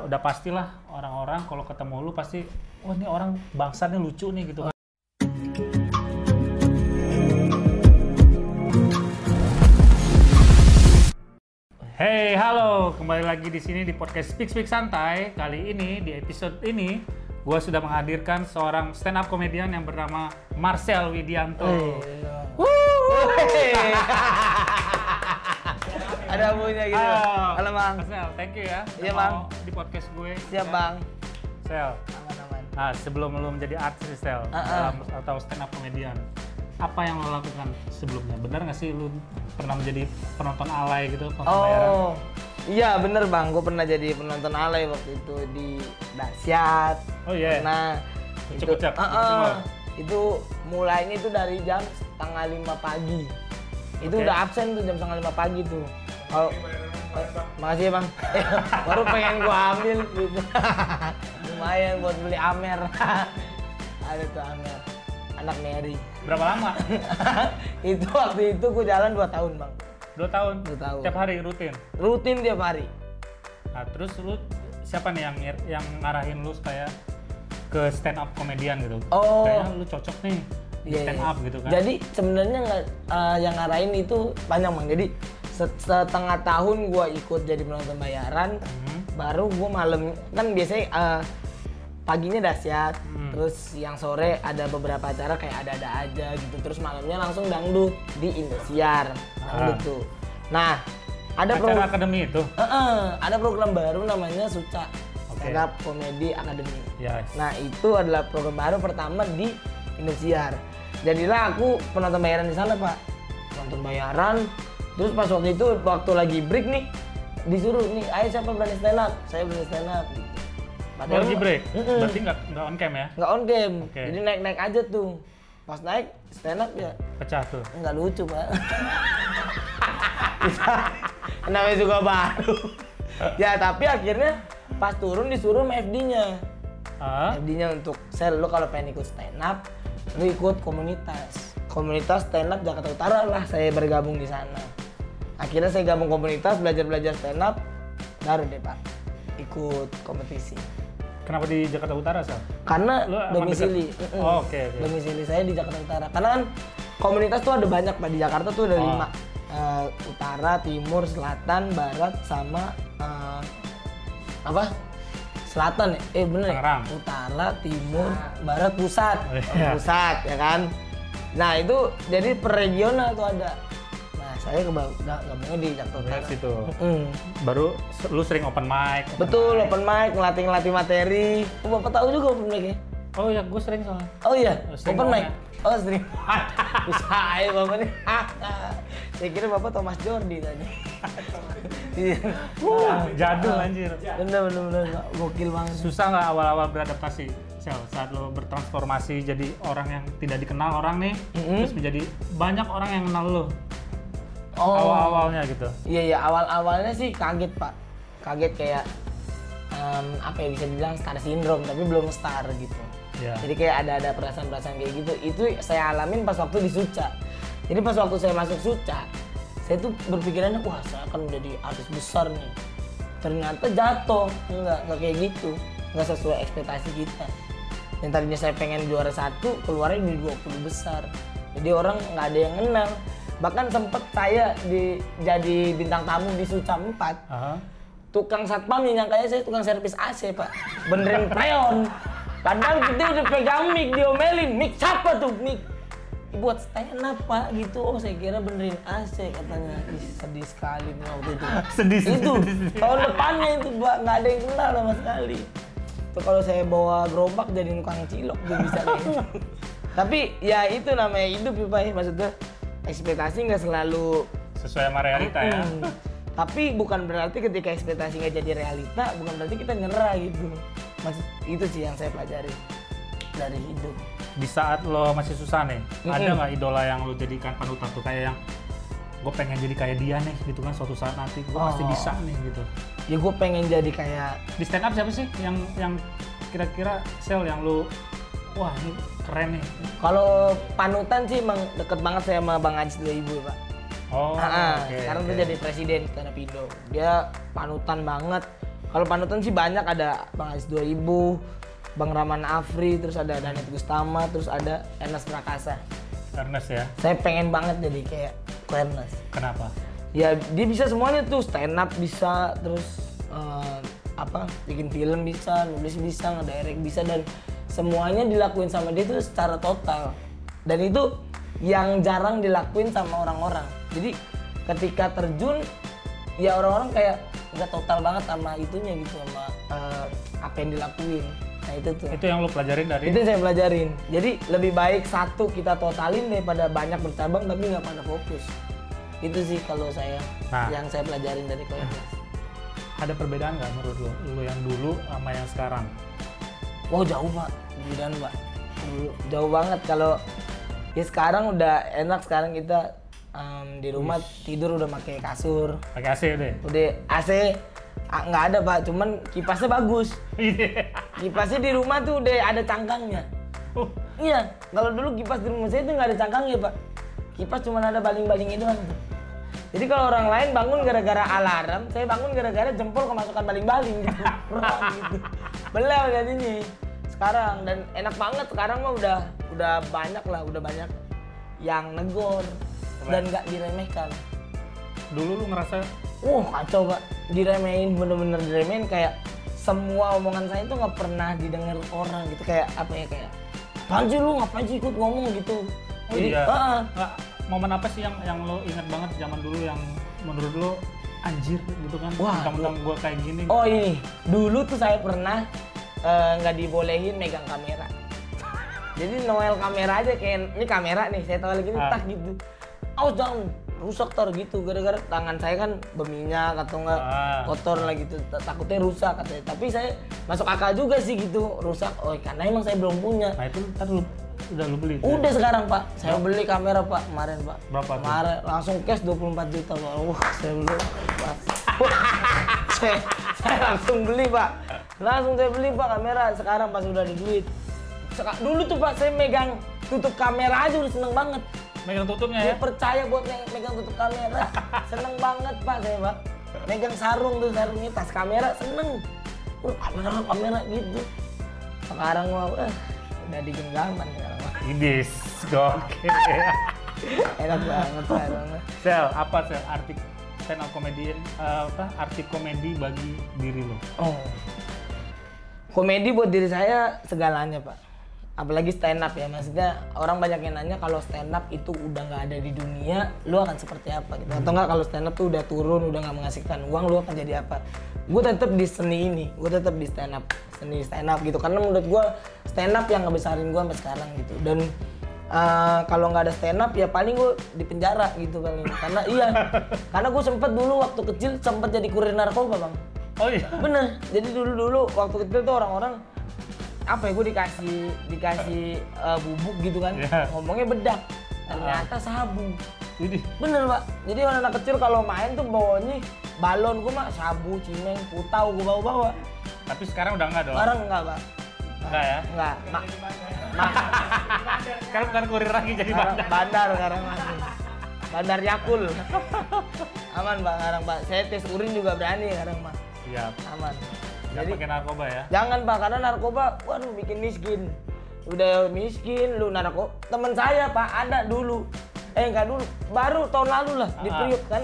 udah pastilah orang-orang kalau ketemu lu pasti wah ini orang bangsatnya lucu nih gitu kan. Hey, halo, kembali lagi di sini di podcast Speak Speak Santai. Kali ini di episode ini gue sudah menghadirkan seorang stand up komedian yang bernama Marcel Widianto. Ada bunyinya gitu. Ah, Halo Bang. Marcel, thank you ya. Iya, Di podcast gue. Siap Ya. Bang. Sel, Aman-aman. Nah, sebelum lo menjadi artis Sel, ah. dalam, atau stand up comedian, apa yang lo lakukan sebelumnya? Benar nggak sih lo pernah menjadi penonton alay gitu, penonton bayaran? Oh. Iya bener Bang, gue pernah jadi penonton alay waktu itu di Dasyat. Oh iya. Nah, itu, Ucap-ucap, Ah, ah. ucap-ucap. itu mulainya itu dari jam setengah lima pagi. Itu Oke. udah absen tuh jam setengah lima pagi tuh. Kalau Makasih ya bang. Eh, baru pengen gua ambil gitu. Lumayan buat beli Amer. Ada tuh Amer. Anak Mary. Berapa lama? itu waktu itu gua jalan 2 tahun bang. Dua tahun. Dua tahun. Tiap hari rutin. Rutin tiap hari. Nah, terus lu siapa nih yang yang ngarahin lu supaya ke stand up komedian gitu? Oh. Kayaknya lu cocok nih di Iya, stand up gitu kan? Jadi sebenarnya nggak eh, yang ngarahin itu panjang bang. Jadi setengah tahun gua ikut jadi penonton bayaran. Hmm. Baru gua malam kan biasanya eh, paginya dahsyat, Hmm. terus yang sore ada beberapa acara kayak ada-ada aja gitu. Terus malamnya langsung dangdut di Indosiar. Dangdut Ah. tuh. Nah, ada Acara program akademi itu? ada program baru namanya Suca. Stand Up Comedy Academy. Ya. Nah itu adalah program baru pertama di Indosiar. Jadilah aku penonton bayaran di sana pak. Penonton bayaran. Terus pas waktu itu waktu lagi break nih disuruh nih, ayo siapa berani stand up? Saya berani stand up. Gitu. Oh, lagi break? Mm-mm. Berarti nggak nggak on cam ya? nggak on game. Oke. Jadi naik naik aja tuh. Pas naik stand up ya Pecah tuh. nggak lucu pak. Namanya juga baru. ya tapi akhirnya pas turun disuruh sama FD-nya. Ah, FD-nya untuk sel lu kalau pengen ikut stand up lu ikut komunitas komunitas stand up Jakarta Utara lah saya bergabung di sana akhirnya saya gabung komunitas belajar belajar stand up baru deh pak. Ikut kompetisi. Kenapa di Jakarta Utara, Sel? karena Lu domisili. Oh, oke, oke. domisili saya di Jakarta Utara. Karena kan komunitas tuh ada banyak pak. Di Jakarta tuh ada Oh. lima. Eh, utara timur selatan barat sama eh, apa? Selatan ya? Eh bener ya? Utara timur barat pusat. Oh, iya. pusat ya kan? Nah itu jadi per regional tuh ada saya ke gabungnya di Jakarta Dari Utara situ. Mm. Baru lu sering open mic. open betul mic. open mic ngelatih ngelatih materi oh, bapak tahu juga open mic ya Oh ya, gue sering soalnya. Oh iya, sering open mic. Oh sering. Bisa aja bapak nih. Saya kira bapak Thomas Jordi tadi. Iya. Uh, jadul anjir. Bener bener bener gokil banget. Susah nggak awal-awal beradaptasi, Sel? Saat lo bertransformasi jadi orang yang tidak dikenal orang nih, Mm-mm. terus menjadi banyak orang yang kenal lo Oh. awal-awalnya gitu. Iya iya awal awalnya sih kaget pak. Kaget kayak em, apa ya bisa dibilang star syndrome tapi belum star gitu. Ya. Jadi kayak ada ada perasaan-perasaan kayak gitu. Itu saya alamin pas waktu di Suca. Jadi pas waktu saya masuk Suca, saya tuh berpikirannya wah saya akan menjadi artis besar nih. Ternyata jatuh, enggak enggak kayak gitu, enggak sesuai ekspektasi kita. Yang tadinya saya pengen juara satu, keluarnya di 20 besar. Jadi orang nggak ada yang kenal. Bahkan sempet saya di, jadi bintang tamu di Suca 4 Aha. tukang satpam yang nyangkanya saya tukang servis AC pak. Benerin preon. Padahal kita udah pegang mic diomelin. Mic siapa tuh? Mic. Buat stand up pak gitu. Oh saya kira benerin AC katanya. Ih, sedih sekali nih waktu itu. Sedih, sedih, itu sedih, sedih. tahun depannya itu pak. Nggak ada yang kenal sama sekali. Tuh kalau saya bawa gerobak jadi tukang cilok tuh bisa tapi ya itu namanya hidup ya pak ya. maksudnya ekspektasi nggak selalu Sesuai sama realita ya. Hmm. Tapi bukan berarti ketika ekspektasi nggak jadi realita, bukan berarti kita nyerah gitu. Maksud itu sih yang saya pelajari dari hidup. Di saat lo masih susah nih, Mm-mm. ada nggak idola yang lo jadikan panutan tuh kayak yang gue pengen jadi kayak dia nih gitu kan suatu saat nanti gue pasti Oh. bisa nih gitu. Ya gue pengen jadi kayak Di stand up siapa sih yang yang kira-kira sel yang lo wah ini keren nih. kalau panutan sih emang deket banget saya sama Bang Ajis 2000 ya, Pak. Oh, Ah, ah, oke, sekarang oke. tuh jadi presiden up Indo. Dia panutan banget. Kalau panutan sih banyak ada Bang Aziz 2000, Bang Rahman Afri, terus ada Danit Gustama, terus ada Ernest Prakasa. Ernest ya. Saya pengen banget jadi kayak Ernest. Kenapa? Ya dia bisa semuanya tuh stand up bisa, terus eh, apa bikin film bisa, nulis bisa, ngedirect bisa dan semuanya dilakuin sama dia tuh secara total. Dan itu yang jarang dilakuin sama orang-orang. Jadi ketika terjun ya orang-orang kayak nggak total banget sama itunya gitu sama eh, apa yang dilakuin. Nah itu tuh. Itu yang lu pelajarin dari Itu yang saya pelajarin. Jadi lebih baik satu kita totalin daripada banyak bercabang tapi nggak pada fokus. Itu sih kalau saya Nah. yang saya pelajarin dari Koyas. ada perbedaan nggak menurut lu? Lu yang dulu sama yang sekarang? Wow jauh pak, perbedaan pak. Dulu Jauh banget kalau ya sekarang udah enak sekarang kita em, di rumah tidur udah pakai kasur, Pakai AC deh. udah AC nggak ada pak, cuman kipasnya bagus. Iya. Kipasnya di rumah tuh udah ada cangkangnya. Uh, Iya, kalau dulu kipas di rumah saya itu nggak ada cangkangnya pak. Kipas cuma ada baling-balingnya doang. Jadi kalau orang lain bangun gara-gara alarm, saya bangun gara-gara jempol kemasukan baling-baling gitu. Gitu. Belel jadinya. Sekarang dan enak banget. Sekarang mah udah udah banyak lah, udah banyak yang negor dan nggak diremehkan. dulu lu ngerasa? Wah kacau pak, diremehin bener-bener diremehin. Kayak semua omongan saya itu nggak pernah didengar orang gitu. Kayak apa ya kayak apaan sih lu? Ngapain sih ikut ngomong? gitu. Oh iya. ah, nggak momen apa sih yang yang lo ingat banget zaman dulu yang menurut lo anjir gitu kan? Wah, Tentang gua kayak gini. oh ini dulu tuh saya pernah eh, nggak dibolehin megang kamera jadi noel kamera aja kayak ini kamera nih saya tahu lagi Ah. tak gitu awas jangan rusak tar gitu gara-gara tangan saya kan berminyak atau enggak Ah. kotor lah gitu Ta- takutnya rusak katanya tapi saya masuk akal juga sih gitu rusak oh karena emang saya belum punya Nah itu lu udah lu beli. tuh. udah sekarang pak. Saya beli kamera pak kemarin pak. Berapa tuh? kemarin langsung cash 24 juta pak. Wah saya beli Pak. saya, saya langsung beli pak. Langsung saya beli pak kamera. Sekarang pas udah ada duit. Seka- dulu tuh pak saya megang tutup kamera aja udah seneng banget. Megang tutupnya ya. percaya buat me- megang tutup kamera. Seneng banget pak saya pak. Megang sarung tuh sarungnya. Tas kamera seneng. Uh, kamera kamera gitu. Sekarang mau eh, udah di genggaman Idis, gokil. enak banget sekarang Sel, apa sel? Arti stand up comedian eh, apa arti komedi bagi diri lo? oh. Komedi buat diri saya segalanya pak apalagi stand up ya maksudnya orang banyak yang nanya kalau stand up itu udah nggak ada di dunia lu akan seperti apa gitu? Atau nggak kalau stand up tuh udah turun udah nggak menghasilkan uang lu akan jadi apa? Gue tetap di seni ini gue tetap di stand up seni stand up gitu. Karena menurut gue stand up yang ngebesarin gue sampai sekarang gitu. Dan eh, kalau nggak ada stand up ya paling gue di penjara gitu paling. Karena iya karena gue sempet dulu waktu kecil sempet jadi kurir narkoba bang. Oh iya. bener. Jadi dulu dulu waktu kecil tuh orang-orang apa ya gue dikasih dikasih eh, bubuk gitu kan. Iya. ngomongnya bedak ternyata sabu. Idis. bener pak. Jadi orang anak kecil kalau main tuh bawanya balon gue mah sabu cimeng putau gue bawa bawa Tapi sekarang udah enggak dong. sekarang enggak pak. Enggak ya. enggak Ma- ma- Sekarang bukan kurir lagi jadi bandar. bandar sekarang masih bandar yakul. Aman pak sekarang pak. Saya tes urin juga berani sekarang pak Siap. aman Nggak jadi pakai narkoba ya. Jangan pak, karena narkoba, waduh bikin miskin. Udah miskin, lu narko. Temen saya pak ada dulu, eh enggak dulu, baru tahun lalu lah di Ah. Priuk kan.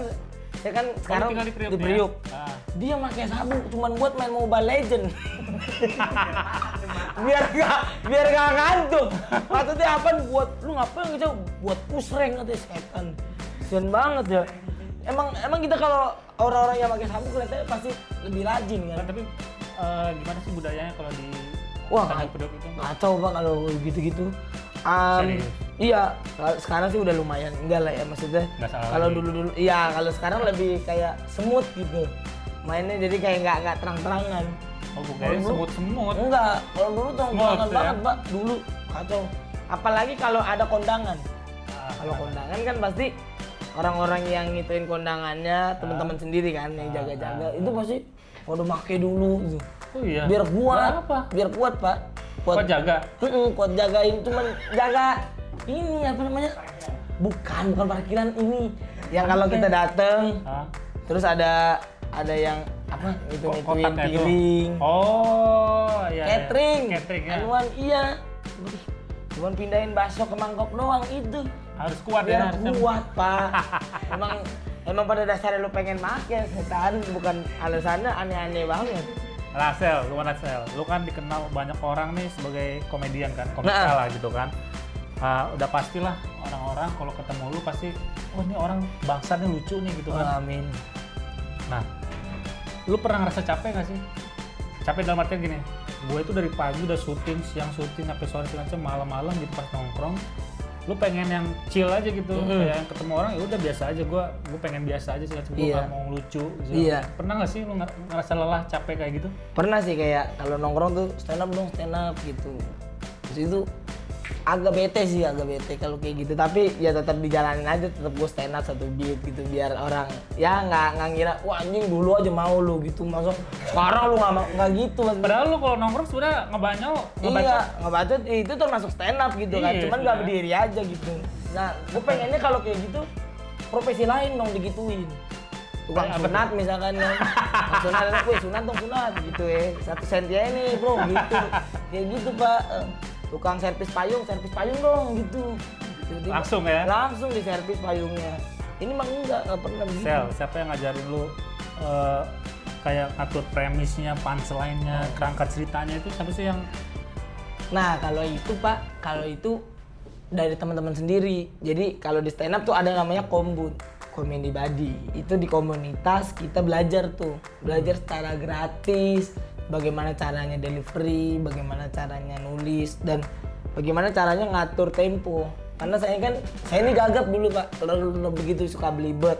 Saya kan sekarang di Priuk di ya? Ah. Dia pakai sabu cuman buat main Mobile Legend. biar gak biar gak ngantuk. Maksudnya apa? Buat lu ngapain gitu? Buat push rank katanya setan. Kasian banget ya. Emang emang kita kalau orang-orang yang pakai sabu kelihatannya pasti lebih rajin kan. Nah, tapi eh, gimana sih budayanya kalau di Wah, pedok itu? Kacau pak kalau gitu-gitu. Um, Serius? iya, sekarang sih udah lumayan enggak lah ya maksudnya. Kalau lagi. dulu dulu, iya kalau sekarang lebih kayak semut gitu. Mainnya jadi kayak nggak nggak terang-terangan. Oh, bukan semut-semut. Enggak, kalau dulu terang-terangan ya? banget pak. Dulu kacau. Apalagi kalau ada kondangan. Ah, Kalau kondangan kan pasti orang-orang yang ngituin kondangannya teman-teman sendiri kan yang jaga-jaga itu pasti waduh make dulu gitu. Oh iya. Biar kuat, Apa? biar kuat pak. Kok jaga? Mm-mm, kuat jagain cuman jaga ini apa namanya bukan bukan parkiran ini yang kalau kita dateng Hah? terus ada ada yang apa itu Ko- ngituin kotaknya itu. piring Oh, iya. iya. catering Catering ya. anuan iya cuman pindahin bakso ke mangkok doang itu Harus kuat ya. biar harusnya. kuat pak emang emang pada dasarnya lu pengen makan setan bukan alasannya aneh-aneh banget Lah Sel, lu mana Sel? Lu kan dikenal banyak orang nih sebagai komedian kan, komika Nah. lah gitu kan. Ah, udah pastilah orang-orang kalau ketemu lu pasti, oh ini orang bangsanya lucu nih gitu kan. amin Nah, lu pernah ngerasa capek gak sih? Capek dalam artian gini, gue itu dari pagi udah syuting, siang syuting, sampai sore segala macam, malam-malam gitu pas nongkrong, lu pengen yang chill aja gitu, Mhm. kayak yang ketemu orang ya udah biasa aja, gue gue pengen biasa aja sih, gue Iya. gak mau lucu. gitu. Iya. Pernah gak sih lu nger- ngerasa lelah, capek kayak gitu? pernah sih kayak kalau nongkrong tuh stand up dong stand up gitu terus itu agak bete sih agak bete kalau kayak gitu tapi ya tetap dijalanin aja tetap gue stand up satu beat gitu biar orang ya nggak nggak ngira wah anjing dulu aja mau lu gitu masuk sekarang lu nggak nggak gitu mas Padahal lu kalau nongkrong sudah ngebanyol, ngebaca. Iya, ngebaca itu termasuk stand up gitu kan. Iya, Cuman nggak iya. berdiri aja gitu. Nah, gue pengennya kalau kayak gitu profesi lain dong digituin. Tukang apa sunat misalkan kan. Nah, sunat, gue sunat dong sunat gitu ya. Satu senti aja nih bro gitu. Kayak gitu pak. Tukang servis payung, servis payung dong gitu. Tiba-tiba- Langsung ya? Langsung di servis payungnya. Ini mah enggak, enggak pernah begitu. Sel, siapa yang ngajarin lu eh, kayak ngatur premisnya, punchline-nya, kerangka ceritanya itu siapa sih yang Nah kalau itu pak, kalau itu dari teman-teman sendiri. Jadi kalau di stand up tuh ada namanya kombun, comedy buddy. Itu di komunitas kita belajar tuh, belajar secara gratis, bagaimana caranya delivery, bagaimana caranya nulis dan bagaimana caranya ngatur tempo. Karena saya kan, saya ini gagap dulu pak, kalau begitu suka belibet.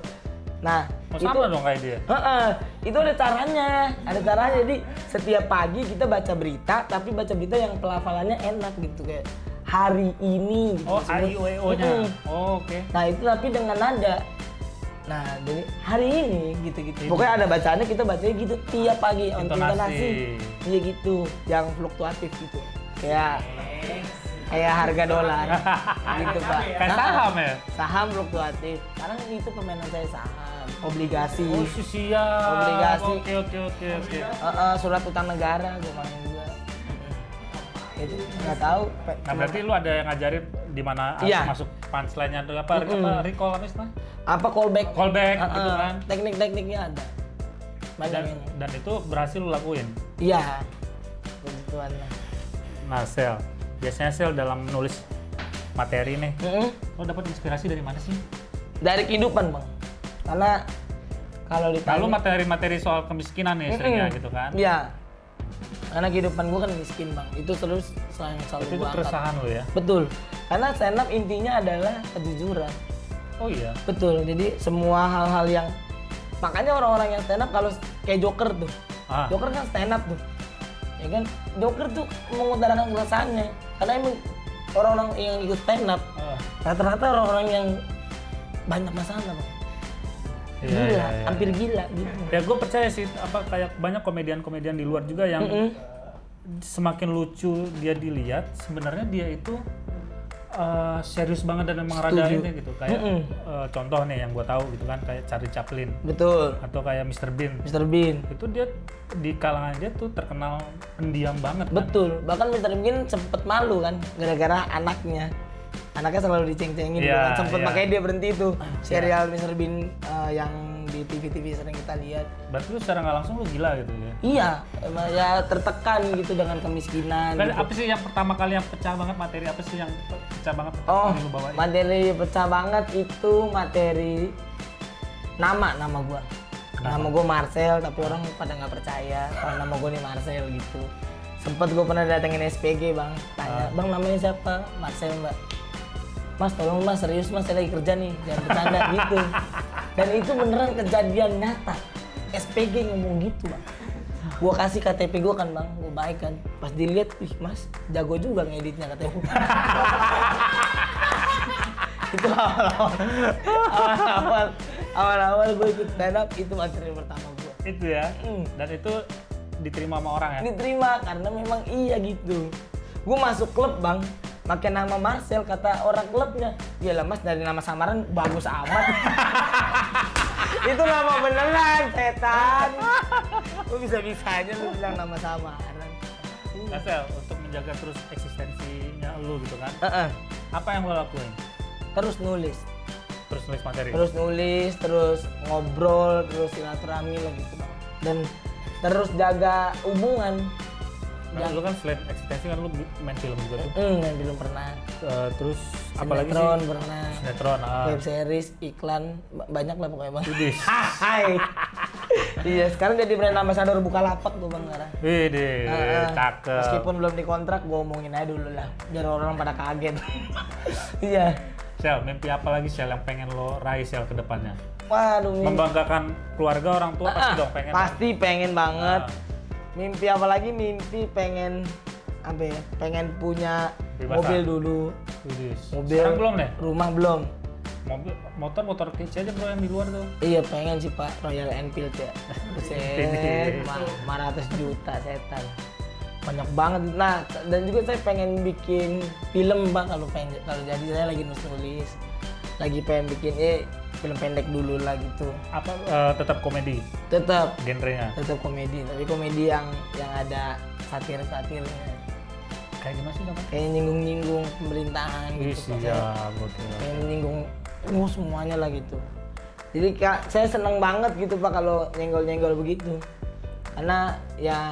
Nah, Oh, sama dong kayak dia. Heeh, itu ada caranya, ada caranya. Jadi setiap pagi kita baca berita, tapi baca berita yang pelafalannya enak gitu kayak hari ini. Gitu. Oh, Sebut- IUEO-nya. Mm-mm. Oh, oke. Nah itu tapi dengan nada. Nah jadi hari ini gitu-gitu. Pokoknya ada bacaannya kita bacanya gitu tiap pagi on Intonasi. Iya gitu, yang fluktuatif gitu. Kayak kayak harga dolar gitu pak. Kayak Nah, saham ya? Saham fluktuatif. Sekarang itu permainan saya saham, obligasi. Oh, si siap. Obligasi. Oke, oke, oke, oke. Surat utang negara gue main juga. Itu nggak tahu. Nah, berarti lu ada yang ngajarin di mana harus Iya. masuk punchline-nya atau apa, apa recall apa istilahnya? apa callback? Callback Eh, gitu kan. Teknik-tekniknya ada. Banyak Dan, ini. dan itu berhasil lu lakuin. Iya. Lah. Nah, Sel, biasanya Sel dalam menulis materi nih, Mm-mm. lo dapat inspirasi dari mana sih? Dari kehidupan bang. Karena kalau Lalu ditanya. materi-materi soal kemiskinan nih seringnya Mm-mm. gitu kan? Iya. Karena kehidupan gue kan miskin bang. Itu terus selalu selalu Itu, keresahan lo ya? Betul. Karena stand up intinya adalah kejujuran. Oh iya. Betul. Jadi semua hal-hal yang makanya orang-orang yang stand up kalau kayak Joker tuh. Ah, Joker kan stand up tuh. Ya kan? Joker tuh mengutarakan keresahannya. Karena emang orang-orang yang ikut stand up ah. rata-rata orang-orang yang banyak masalah, Bang. Iya, Gila, iya, iya. hampir gila gitu. Ya gue percaya sih, apa kayak banyak komedian-komedian di luar juga yang Mm-mm. semakin lucu dia dilihat, sebenarnya dia itu eh, serius banget dan emang rada ini gitu. Kayak Mm-mm. eh, contoh nih yang gue tahu gitu kan, kayak Charlie Chaplin Betul. atau kayak Mr. Bean. Mr. Bean. Itu dia di kalangan dia tuh terkenal pendiam banget. Kan? Betul. Bahkan Mr. Bean sempet malu kan gara-gara anaknya. Anaknya selalu diceng-cengin gitu Iya, kan. Sempet iya. makanya dia berhenti tuh. Serial Mr. Bean eh, yang di TV-TV sering kita lihat. Berarti lu secara nggak langsung lu gila gitu ya. Iya, emang ya tertekan gitu dengan kemiskinan. Dan gitu. apa sih yang pertama kali yang pecah banget materi apa sih yang pe- pecah banget Oh, lu bawain? materi pecah banget itu materi nama nama gua. Nama gua Marcel, tapi orang pada nggak percaya kalau nama gua nih Marcel gitu. Sempet gua pernah datengin SPG bang, tanya, bang namanya siapa? Marcel mbak. Mas tolong mas serius mas saya lagi kerja nih, jangan bercanda gitu. Dan itu beneran kejadian nyata. SPG ngomong gitu bang. Gua kasih KTP gua kan bang, gua baik kan. Pas dilihat, ih mas jago juga ngeditnya katanya. itu awal-awal awal-awal awal-awal gue ikut stand up itu materi pertama gue Itu ya. Hmm. Dan itu diterima sama orang ya. diterima karena memang iya gitu gue masuk klub bang pakai nama Marcel kata orang klubnya ya mas dari nama samaran bagus amat itu nama beneran setan Lu bisa-bisanya lu bilang nama samaran. Nah, Sel, untuk menjaga terus eksistensinya lu gitu kan. Heeh. Apa yang lo lakuin? Terus nulis. Terus nulis materi. Terus nulis, terus ngobrol, terus silaturahmi lah gitu. Bang. Dan terus jaga hubungan. Nah, lu kan selain eksistensi kan lu main film juga tuh. Hmm, yang belum pernah. Eh, terus apalagi Sinetron sih? pernah. Sinetron. Ah. Web series, iklan, ba- banyak lah pokoknya bang. Hai. iya, sekarang jadi brand ambassador Bukalapak tuh bang sekarang. Widih, Heeh. cakep. Meskipun belum dikontrak, gue omongin aja dulu lah, biar orang pada kaget. iya. Sel, mimpi apa lagi Sel yang pengen lo raih Sel ke depannya? Waduh, Membanggakan keluarga orang tua pasti Ah, dong pengen. pasti pengen banget. Ah. Mimpi apa lagi? Mimpi pengen apa ya? Pengen punya Bebas mobil dulu. Mobil. Sekarang belum deh? Rumah belum. Mobil, motor, motor kece aja bro yang di luar tuh. Iya pengen sih Pak Royal Enfield ya. Buset, 500 juta setan. Banyak banget. Nah, dan juga saya pengen bikin film Pak kalau pengen kalau jadi saya lagi nulis nulis. Lagi pengen bikin eh film pendek dulu lah gitu. Apa eh, tetap komedi Tetap genrenya? tetap komedi, tapi komedi yang yang ada satir-satirnya. Kayak gimana sih namanya? Kayak nyinggung-nyinggung pemerintahan Ih, gitu. Siap, gokil. Kayak nyinggung uh, semuanya lah gitu. Jadi Kak, saya seneng banget gitu Pak kalau nyenggol-nyenggol begitu. Karena ya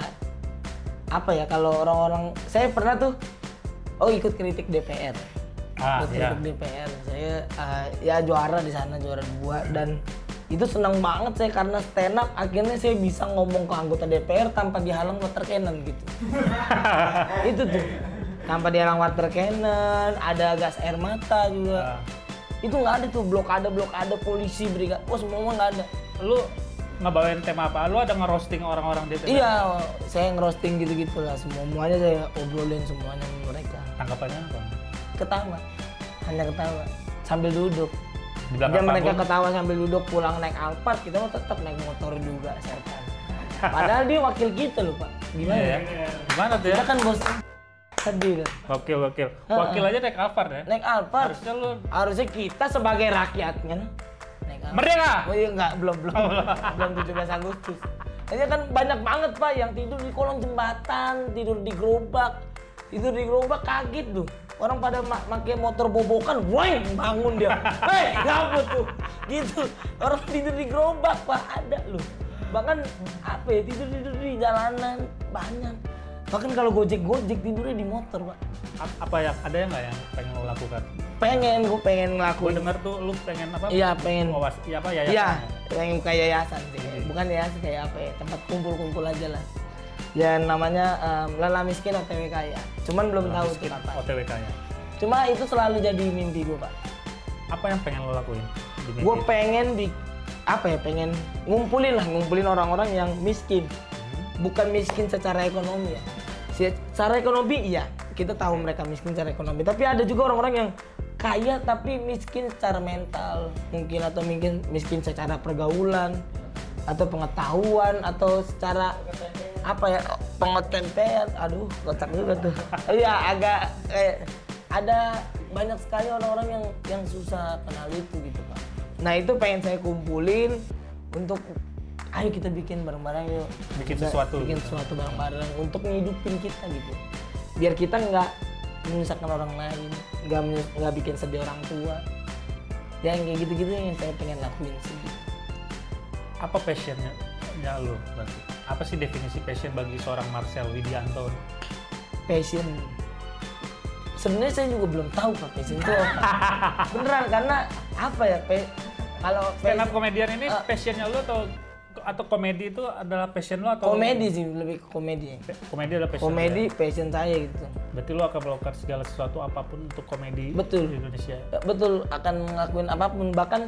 apa ya kalau orang-orang saya pernah tuh oh ikut kritik DPR. Ah, ikut iya. DPR. Saya uh, ya juara di sana juara dua dan itu senang banget saya karena stand up akhirnya saya bisa ngomong ke anggota DPR tanpa dihalang water cannon gitu. itu tuh tanpa dihalang water cannon, ada gas air mata juga Ah. itu nggak ada tuh blokade blokade polisi brigade oh semua nggak ada Lu ngebawain tema apa? Lu ada ngerosting orang-orang DPR? iya saya ngerosting gitu gitu lah semua semuanya saya obrolin semuanya mereka Tanggapannya apa? Ketawa hanya ketawa sambil duduk Di dan mereka panggung? ketawa sambil duduk pulang naik Alphard kita mau tetap naik motor juga setan padahal dia wakil kita loh pak gimana Iya, ya? ya. Gimana tuh ya? kita kan bos sedih kan Wakil, wakil. Wakil aja naik Alphard ya? naik Alphard Harusnya lu harusnya kita sebagai rakyatnya naik Alphard merdeka! Oh iya enggak, belum belum. belum 17 Agustus. Ini kan banyak banget Pak yang tidur di kolong jembatan, tidur di gerobak. Tidur di gerobak kaget tuh. Orang pada ma pakai motor bobokan, weng bangun dia. Hei, ngapa tuh? Gitu. Orang tidur di gerobak Pak, ada loh. Bahkan apa ya, tidur-tidur di jalanan banyak. Bahkan kalau gojek-gojek tidurnya di motor Pak. Ap- Apa ya? Ada yang nggak yang pengen lo lakukan? Pengen, gue pengen Gue ngelakuin. denger tuh lu pengen apa? Iya, pengen. Wawas, iya apa yayasan? Iya, pengen buka yayasan sih. Bukan yayasan kayak apa ya, tempat kumpul-kumpul aja lah. Ya namanya em, Lala Miskin OTW Kaya. Cuman belum tahu itu apa. OTWK-nya. Cuma itu selalu jadi mimpi gue pak. Apa yang pengen lo lakuin? Gue pengen di apa ya pengen ngumpulin lah ngumpulin orang-orang yang miskin. Bukan miskin secara ekonomi ya. Secara ekonomi iya kita tahu mereka miskin secara ekonomi. Tapi ada juga orang-orang yang kaya tapi miskin secara mental mungkin atau mungkin miskin secara pergaulan atau pengetahuan atau secara apa ya pengetempean aduh kocak juga tuh iya agak kayak ada banyak sekali orang-orang yang yang susah kenal itu gitu pak nah itu pengen saya kumpulin untuk ayo kita bikin bareng-bareng yuk Bikin Kita sesuatu bikin gitu. sesuatu bareng-bareng untuk ngidupin kita gitu biar kita nggak menyusahkan orang lain nggak nggak bikin sedih orang tua ya yang kayak gitu-gitu yang saya pengen lakuin sih Apa passionnya? Ya lu berarti. Apa sih definisi passion bagi seorang Marcel Widianto? passion sebenarnya saya juga belum tahu pak passion itu apa beneran karena apa ya pe- kalau Stand up komedian ini Ah. passionnya lu atau atau komedi itu adalah passion lu atau komedi sih lebih ke komedi komedi adalah passion komedi ya? passion saya gitu berarti lu akan melakukan segala sesuatu apa pun untuk komedi Betul. di Indonesia Ya, betul akan ngelakuin apa pun bahkan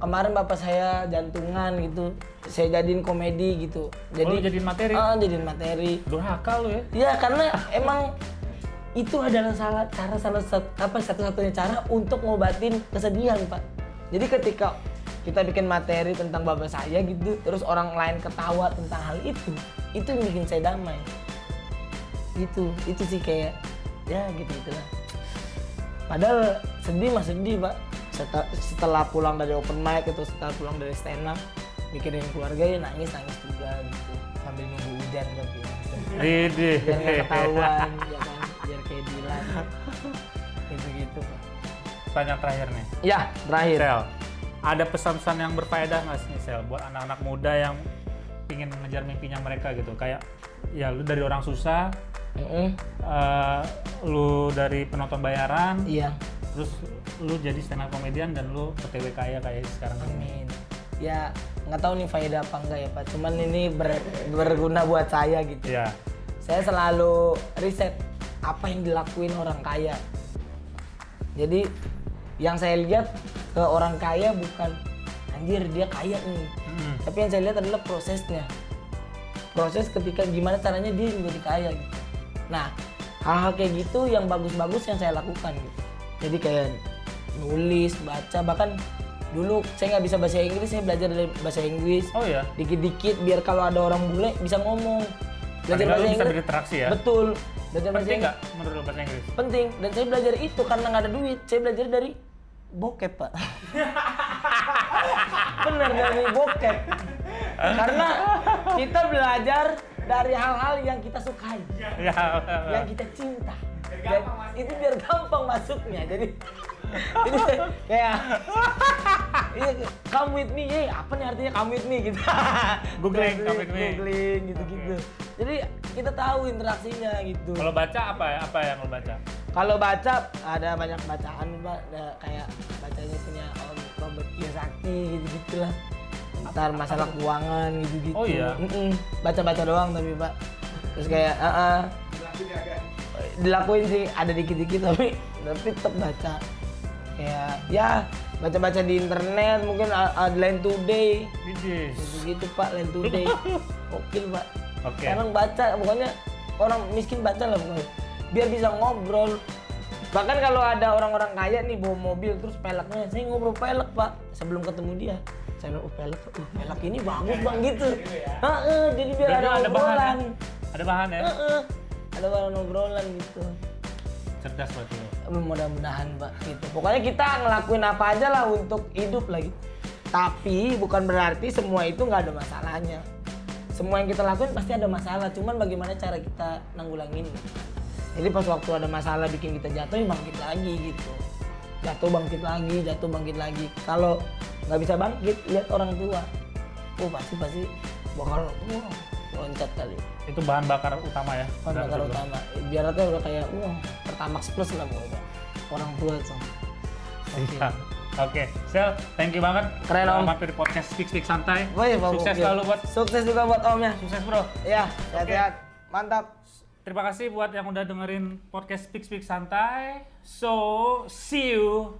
kemarin bapak saya jantungan gitu saya jadiin komedi gitu. Jadi oh, jadiin materi? Ah, jadiin materi. Durhaka lu ya? Ya karena emang itu adalah salah cara salah sat- apa satu-satunya cara untuk ngobatin kesedihan pak. Jadi ketika kita bikin materi tentang bapak saya gitu terus orang lain ketawa tentang hal itu itu yang bikin saya damai. Itu itu sih kayak ya gitu gitulah padahal sedih mah sedih pak setelah, setelah pulang dari open mic itu setelah pulang dari stand up mikirin keluarga ya nangis nangis juga gitu sambil nunggu hujan tapi Ini. biar nggak ketahuan ya kan biar kayak Dilan gitu gitu Tanya terakhir nih. ya terakhir Sel, ada pesan-pesan yang berfaedah nggak sih Sel buat anak-anak muda yang ingin mengejar mimpinya mereka gitu? Kayak ya lu dari orang susah, Mm-mm. eh, lu dari penonton bayaran, iya terus lu jadi stand up comedian dan lu PTW kaya kayak sekarang ini. ya nggak tahu nih faedah apa enggak ya pak cuman ini ber- berguna buat saya gitu Iya. saya selalu riset apa yang dilakuin orang kaya. Jadi yang saya lihat ke orang kaya bukan anjir dia kaya nih. Mm. Tapi yang saya lihat adalah prosesnya. Proses ketika gimana caranya dia menjadi kaya gitu. Nah, hal-hal kayak gitu yang bagus-bagus yang saya lakukan gitu. Jadi kayak nulis, baca, bahkan dulu saya nggak bisa bahasa Inggris, saya belajar dari bahasa Inggris Oh ya. dikit-dikit biar kalau ada orang bule bisa ngomong. Belajar bahasa bisa Inggris. berinteraksi ya. Betul. Belajar bahasa Penting nggak menurut lu bahasa Inggris? Penting. Dan saya belajar itu karena nggak ada duit. Saya belajar dari bokep, Pak. Bener dari bokep. Karena kita belajar dari hal-hal yang kita sukai, Ya. yang kita cinta. Itu biar gampang masuknya. Jadi jadi kayak iya come with me, hey, apa nih artinya come with me gitu. Googling, come with me. Googling gitu-gitu. Jadi kita tahu interaksinya gitu. Kalau baca apa ya? Apa yang lu baca? Kalau baca ada banyak bacaan pak, ada kayak bacanya punya Om Robert Kiyosaki gitu gitu lah. Ntar masalah keuangan gitu gitu. Oh iya? Baca-baca doang tapi pak. Terus kayak, ah ah. Dilakuin sih ada dikit-dikit tapi tapi tetap baca. Kayak ya baca-baca di internet mungkin ada Line Today gitu gitu pak Line Today. Oke pak. Oke. Sekarang baca, pokoknya orang miskin baca lah pokoknya. Biar bisa ngobrol. Bahkan kalau ada orang-orang kaya nih bawa mobil terus peleknya, saya ngobrol pelek pak sebelum ketemu dia. Saya oh pelek, uh, pelek ini bagus bang gitu. Heeh, jadi biar Berarti ada ada bahan. ya? Ada bahan ya? Heeh, ada bahan obrolan gitu. Cerdas berarti Mudah-mudahan pak gitu. Pokoknya kita ngelakuin apa aja lah untuk hidup lagi. Tapi bukan berarti semua itu nggak ada masalahnya. Semua yang kita lakuin pasti ada masalah. Cuman bagaimana cara kita nanggulangin. Jadi pas waktu ada masalah bikin kita jatuh, ya bangkit lagi gitu. Jatuh bangkit lagi, jatuh bangkit lagi. Kalau nggak bisa bangkit, lihat orang tua. Oh pasti pasti bakal wah, loncat kali. Itu bahan bakar utama ya? Bahan bakar lu. utama. Ibaratnya udah kayak wah pertamax plus lah pokoknya. Orang tua itu. Oke. Iya. Oke, Sel, thank you banget. Keren, Udah Om. Mampir di podcast Speak Speak Santai. Pak Sukses Bukil. selalu buat Sukses juga buat Om ya. sukses bro. Ya, sehat-sehat. Mantap. Terima kasih buat yang udah dengerin podcast Speak Speak Santai. So, see you